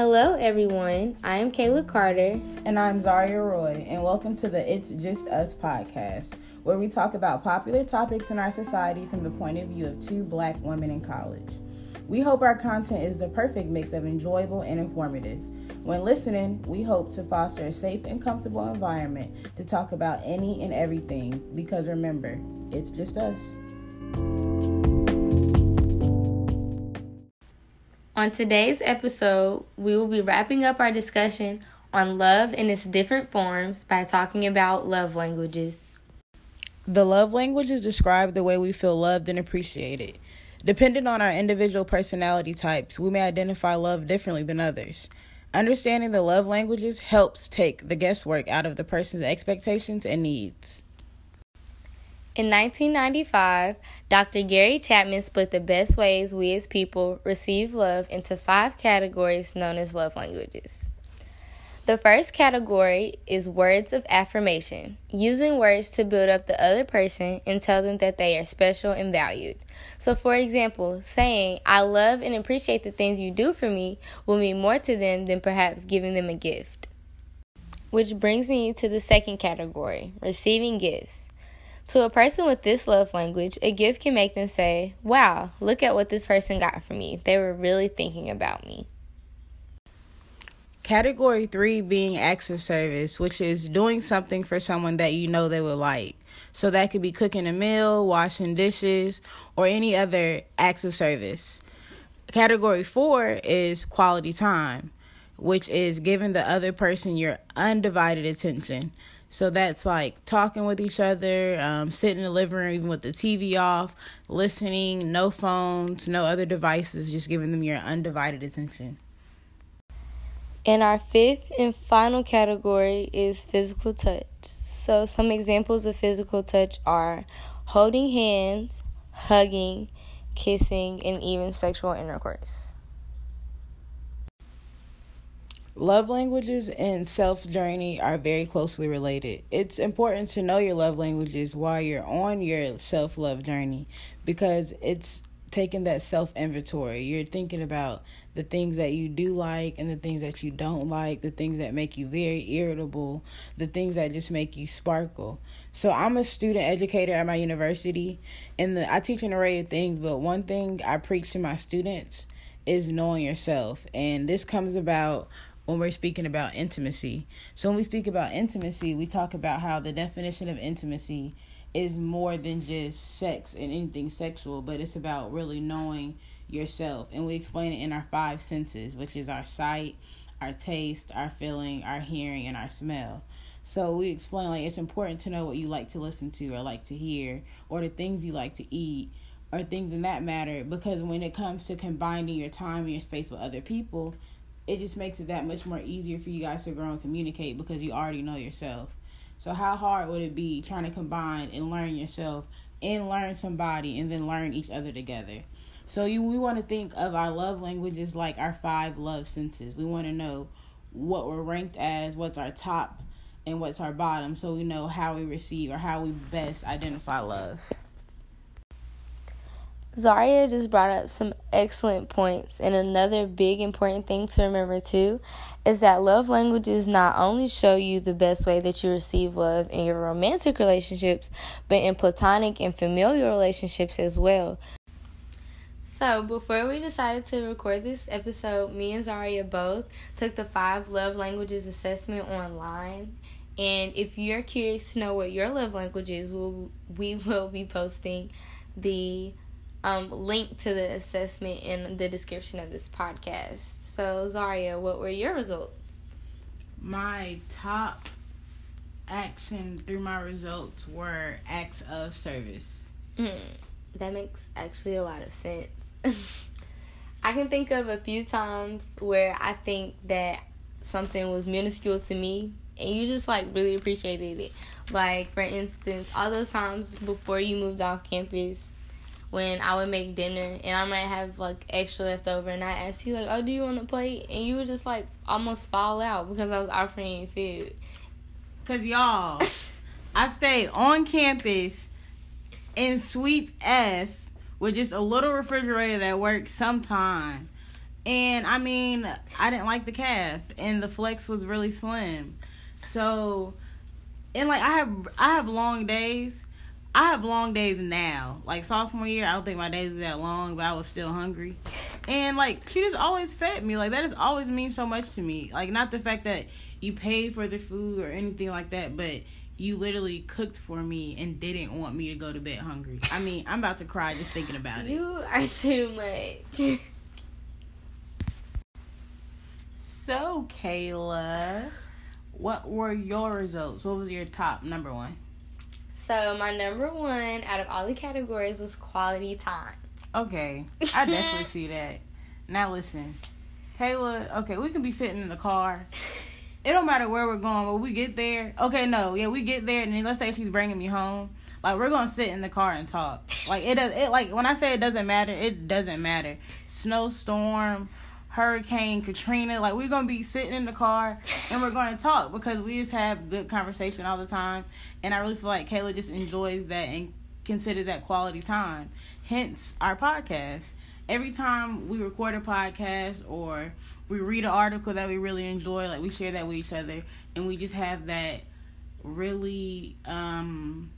Hello, everyone. I am Kayla Carter. And I'm Zaria Roy, and welcome to the It's Just Us podcast, where we talk about popular topics in our society from the point of view of two black women in college. We hope our content is the perfect mix of enjoyable and informative. When listening, we hope to foster a safe and comfortable environment to talk about any and everything because remember, it's just us. On today's episode, we will be wrapping up our discussion on love in its different forms by talking about love languages. The love languages describe the way we feel loved and appreciated. Depending on our individual personality types, we may identify love differently than others. Understanding the love languages helps take the guesswork out of the person's expectations and needs. In 1995, Dr. Gary Chapman split the best ways we as people receive love into five categories known as love languages. The first category is words of affirmation, using words to build up the other person and tell them that they are special and valued. So, for example, saying, I love and appreciate the things you do for me will mean more to them than perhaps giving them a gift. Which brings me to the second category receiving gifts. To a person with this love language, a gift can make them say, Wow, look at what this person got for me. They were really thinking about me. Category three being acts of service, which is doing something for someone that you know they would like. So that could be cooking a meal, washing dishes, or any other acts of service. Category four is quality time, which is giving the other person your undivided attention. So that's like talking with each other, um, sitting in the living room, even with the TV off, listening, no phones, no other devices, just giving them your undivided attention. And our fifth and final category is physical touch. So, some examples of physical touch are holding hands, hugging, kissing, and even sexual intercourse. Love languages and self journey are very closely related. It's important to know your love languages while you're on your self love journey because it's taking that self inventory. You're thinking about the things that you do like and the things that you don't like, the things that make you very irritable, the things that just make you sparkle. So I'm a student educator at my university and the, I teach an array of things, but one thing I preach to my students is knowing yourself. And this comes about when we're speaking about intimacy. So when we speak about intimacy, we talk about how the definition of intimacy is more than just sex and anything sexual, but it's about really knowing yourself. And we explain it in our five senses, which is our sight, our taste, our feeling, our hearing, and our smell. So we explain like it's important to know what you like to listen to or like to hear, or the things you like to eat, or things in that matter. Because when it comes to combining your time and your space with other people, it just makes it that much more easier for you guys to grow and communicate because you already know yourself. So how hard would it be trying to combine and learn yourself and learn somebody and then learn each other together? So you we want to think of our love languages like our five love senses. We want to know what we're ranked as, what's our top and what's our bottom so we know how we receive or how we best identify love. Zaria just brought up some excellent points, and another big important thing to remember too is that love languages not only show you the best way that you receive love in your romantic relationships, but in platonic and familial relationships as well. So, before we decided to record this episode, me and Zaria both took the five love languages assessment online. And if you're curious to know what your love language is, we'll, we will be posting the um, link to the assessment in the description of this podcast. So, Zaria, what were your results? My top action through my results were acts of service. Mm, that makes actually a lot of sense. I can think of a few times where I think that something was minuscule to me and you just like really appreciated it. Like, for instance, all those times before you moved off campus when I would make dinner and I might have like extra left over and I ask you like, Oh, do you want a plate? And you would just like almost fall out because I was offering you food. Cause y'all, I stayed on campus in Suite F with just a little refrigerator that works sometime. And I mean, I didn't like the caf, and the flex was really slim. So, and like I have, I have long days. I have long days now. Like sophomore year, I don't think my days were that long, but I was still hungry. And like she just always fed me. Like that has always mean so much to me. Like not the fact that you paid for the food or anything like that, but you literally cooked for me and didn't want me to go to bed hungry. I mean, I'm about to cry just thinking about it. You are too much. so, Kayla, what were your results? What was your top number one? So, my number one out of all the categories was quality time. Okay, I definitely see that. Now, listen, Kayla, okay, we can be sitting in the car it don't matter where we're going, but we get there. Okay, no, yeah, we get there, and then let's say she's bringing me home. Like we're gonna sit in the car and talk. Like it does. It like when I say it doesn't matter, it doesn't matter. Snowstorm, Hurricane Katrina. Like we're gonna be sitting in the car and we're gonna talk because we just have good conversation all the time. And I really feel like Kayla just enjoys that and considers that quality time. Hence our podcast. Every time we record a podcast or we read an article that we really enjoy, like we share that with each other, and we just have that really um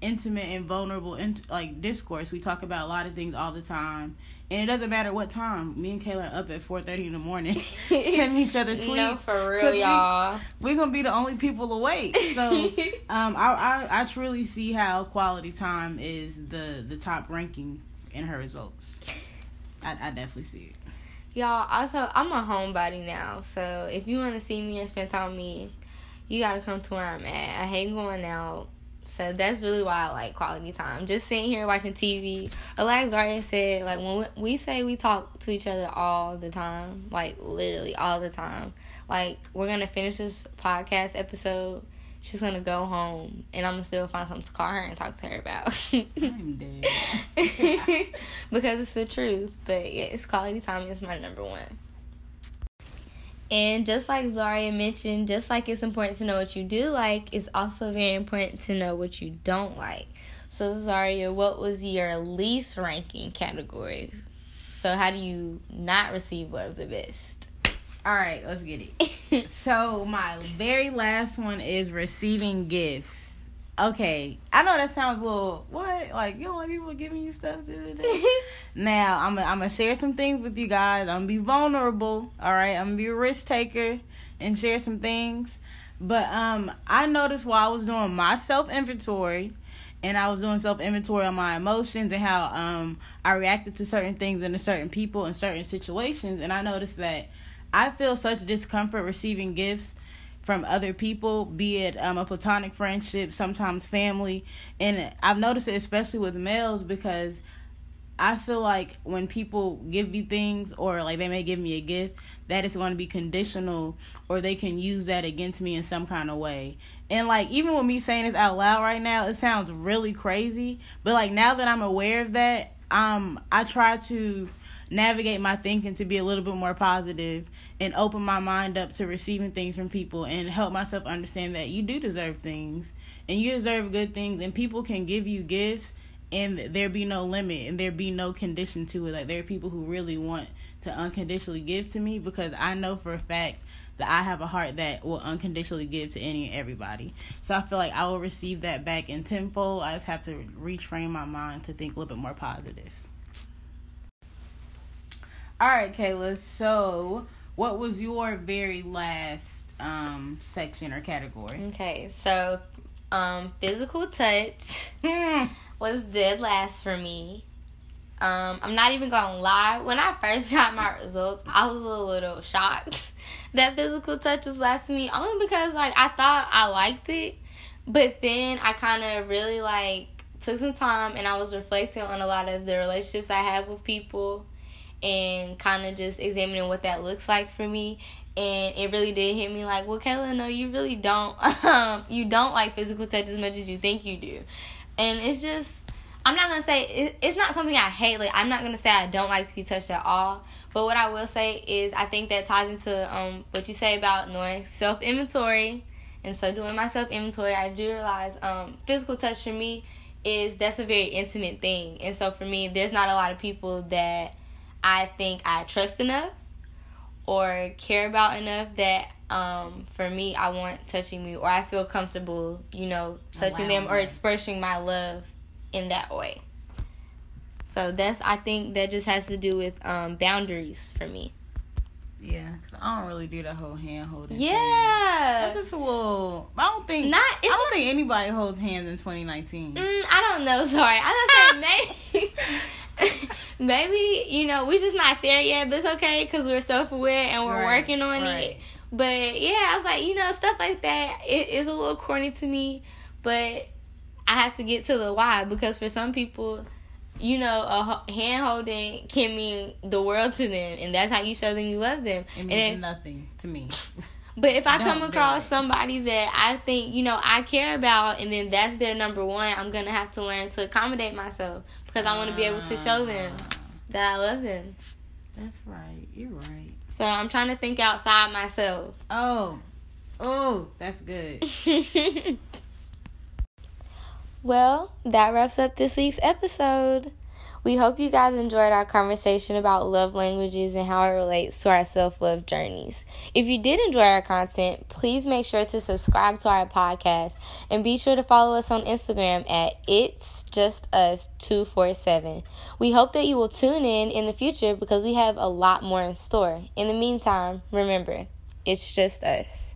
intimate and vulnerable int- like discourse. We talk about a lot of things all the time, and it doesn't matter what time. Me and Kayla are up at four thirty in the morning, sending each other tweets. No, for real, y'all. We, are gonna be the only people awake. So, um, I, I I truly see how quality time is the the top ranking in her results. I, I definitely see it. Y'all, also, I'm a homebody now, so if you want to see me and spend time with me, you gotta come to where I'm at. I hate going out, so that's really why I like quality time. Just sitting here watching TV. Like Zaria said, like when we say we talk to each other all the time, like literally all the time. Like we're gonna finish this podcast episode she's gonna go home and I'm gonna still find something to call her and talk to her about. I'm dead. because it's the truth. But yeah, it's quality time is my number one. And just like Zaria mentioned, just like it's important to know what you do like, it's also very important to know what you don't like. So Zaria, what was your least ranking category? So how do you not receive love the best? All right, let's get it. so my very last one is receiving gifts. Okay, I know that sounds a little what like you don't like people giving you stuff. now I'm I'm gonna share some things with you guys. I'm gonna be vulnerable. All right, I'm gonna be a risk taker and share some things. But um, I noticed while I was doing my self inventory, and I was doing self inventory on my emotions and how um I reacted to certain things and to certain people in certain situations, and I noticed that I feel such discomfort receiving gifts from other people, be it um, a platonic friendship, sometimes family. And I've noticed it especially with males because I feel like when people give me things or like they may give me a gift, that is going to be conditional or they can use that against me in some kind of way. And like even with me saying this out loud right now, it sounds really crazy, but like now that I'm aware of that, um I try to navigate my thinking to be a little bit more positive and open my mind up to receiving things from people and help myself understand that you do deserve things and you deserve good things and people can give you gifts and there be no limit and there be no condition to it like there are people who really want to unconditionally give to me because I know for a fact that I have a heart that will unconditionally give to any and everybody. So I feel like I will receive that back in tenfold. I just have to retrain my mind to think a little bit more positive. All right, Kayla. So, what was your very last um section or category? Okay, so um physical touch hmm. was dead last for me. Um, I'm not even gonna lie. When I first got my results, I was a little shocked that physical touch was last for me. Only because like I thought I liked it, but then I kind of really like took some time and I was reflecting on a lot of the relationships I have with people and kind of just examining what that looks like for me. And it really did hit me like well Kayla no you really don't um you don't like physical touch as much as you think you do. And it's just I'm not gonna say it, it's not something I hate like I'm not gonna say I don't like to be touched at all. But what I will say is I think that ties into um what you say about knowing self inventory and so doing my self inventory I do realize um physical touch for me is that's a very intimate thing. And so for me there's not a lot of people that I think I trust enough or care about enough that um, for me, I want touching me or I feel comfortable, you know, touching them or expressing my love in that way. So that's I think that just has to do with um, boundaries for me. Yeah, because I don't really do the whole hand holding. Yeah, thing. that's just a little. I don't think. Not. I don't not, think anybody holds hands in 2019. Mm, I don't know. Sorry, I don't say maybe. maybe you know we're just not there yet, but it's okay because we're self aware and we're right, working on right. it. But yeah, I was like, you know, stuff like that it is a little corny to me, but I have to get to the why because for some people you know, a hand holding can mean the world to them, and that's how you show them you love them. It means nothing to me. But if I come across somebody that I think, you know, I care about and then that's their number one, I'm going to have to learn to accommodate myself because I want to be able to show them ah. that I love them. That's right. You're right. So I'm trying to think outside myself. Oh. Oh, that's good. well, that wraps up this week's episode. We hope you guys enjoyed our conversation about love languages and how it relates to our self love journeys. If you did enjoy our content, please make sure to subscribe to our podcast and be sure to follow us on Instagram at It's Just Us 247. We hope that you will tune in in the future because we have a lot more in store. In the meantime, remember, it's just us.